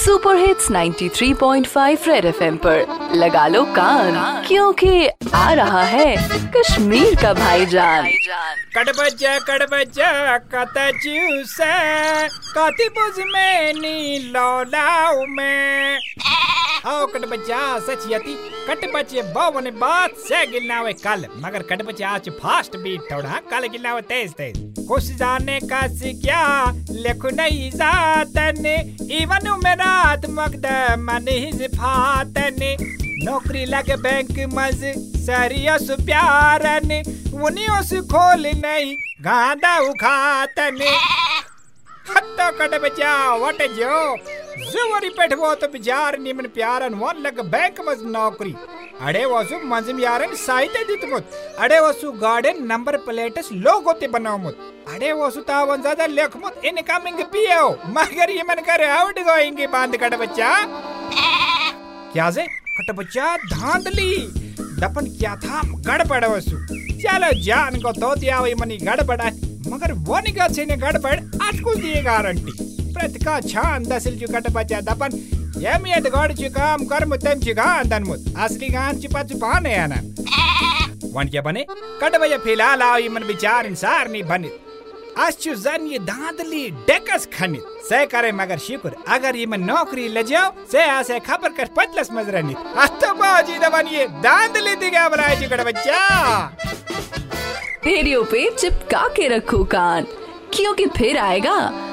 Super hits 93.5 red FM पर। लगा लो कान, क्योंकि आ रहा है कश्मीर का भाईजान। कड़बजा कड़बजा कत जूस कति बुज में नी लौलाऊ में। आओ कड़बजा सच यति कटबचे बावन बात से गिलनावे कल। मगर कटबचे आज फास्ट बीट थोड़ा, कल गिलनावे तेज तेज। खुश जाने का क्या लिख नहीं जातन। इवन में रात मकदम नहीं फातन। नौकरी लगे बैंक मज सरियस प्यारन। उनियों से खोल नहीं गांधा उखातन। हत्तो कट बचा वट जो जुवरी पेट वो तो बिचार निमन प्यारन वन लग बैंक मज नौकरी। अड़े वसु मंजम यारन साइते दित मुत। अड़े वसु गार्डन नंबर प्लेटस लोगो ते बनाओ मुत। अड़े वसु तावन ज़्यादा लेख मुत। इनकमिंग पियो। मगर ये मन करे आउट गोइंग बाँध कट बच्चा। क्या से कट बच्चा धांधली। दपन क्या था? गड़बड़ वसु। चलो जान को तो दिया वही मनी गड़बड़ मगर वो निका से ने गड़बड़ आज कुछ दिए गारंटी। प्रतिका छान दसिल जो कट बच्चा दपन यमियत गड ची काम कर्म तेम ची गांधन मुत असली गान ची पच पाने आना वन क्या बने कट बजे फ़िलहाल आओ मन विचार इंसार नहीं बने अशु जन ये दांतली डेकस खनित से करे मगर शुक्र अगर ये मन नौकरी ले जाओ से आसे खबर कर पतलस मजरनी अतो बाजी ये दांतली दिगा बनाए चिकड़ बच्चा रेडियो पे चिपका के रखो कान क्योंकि फिर आएगा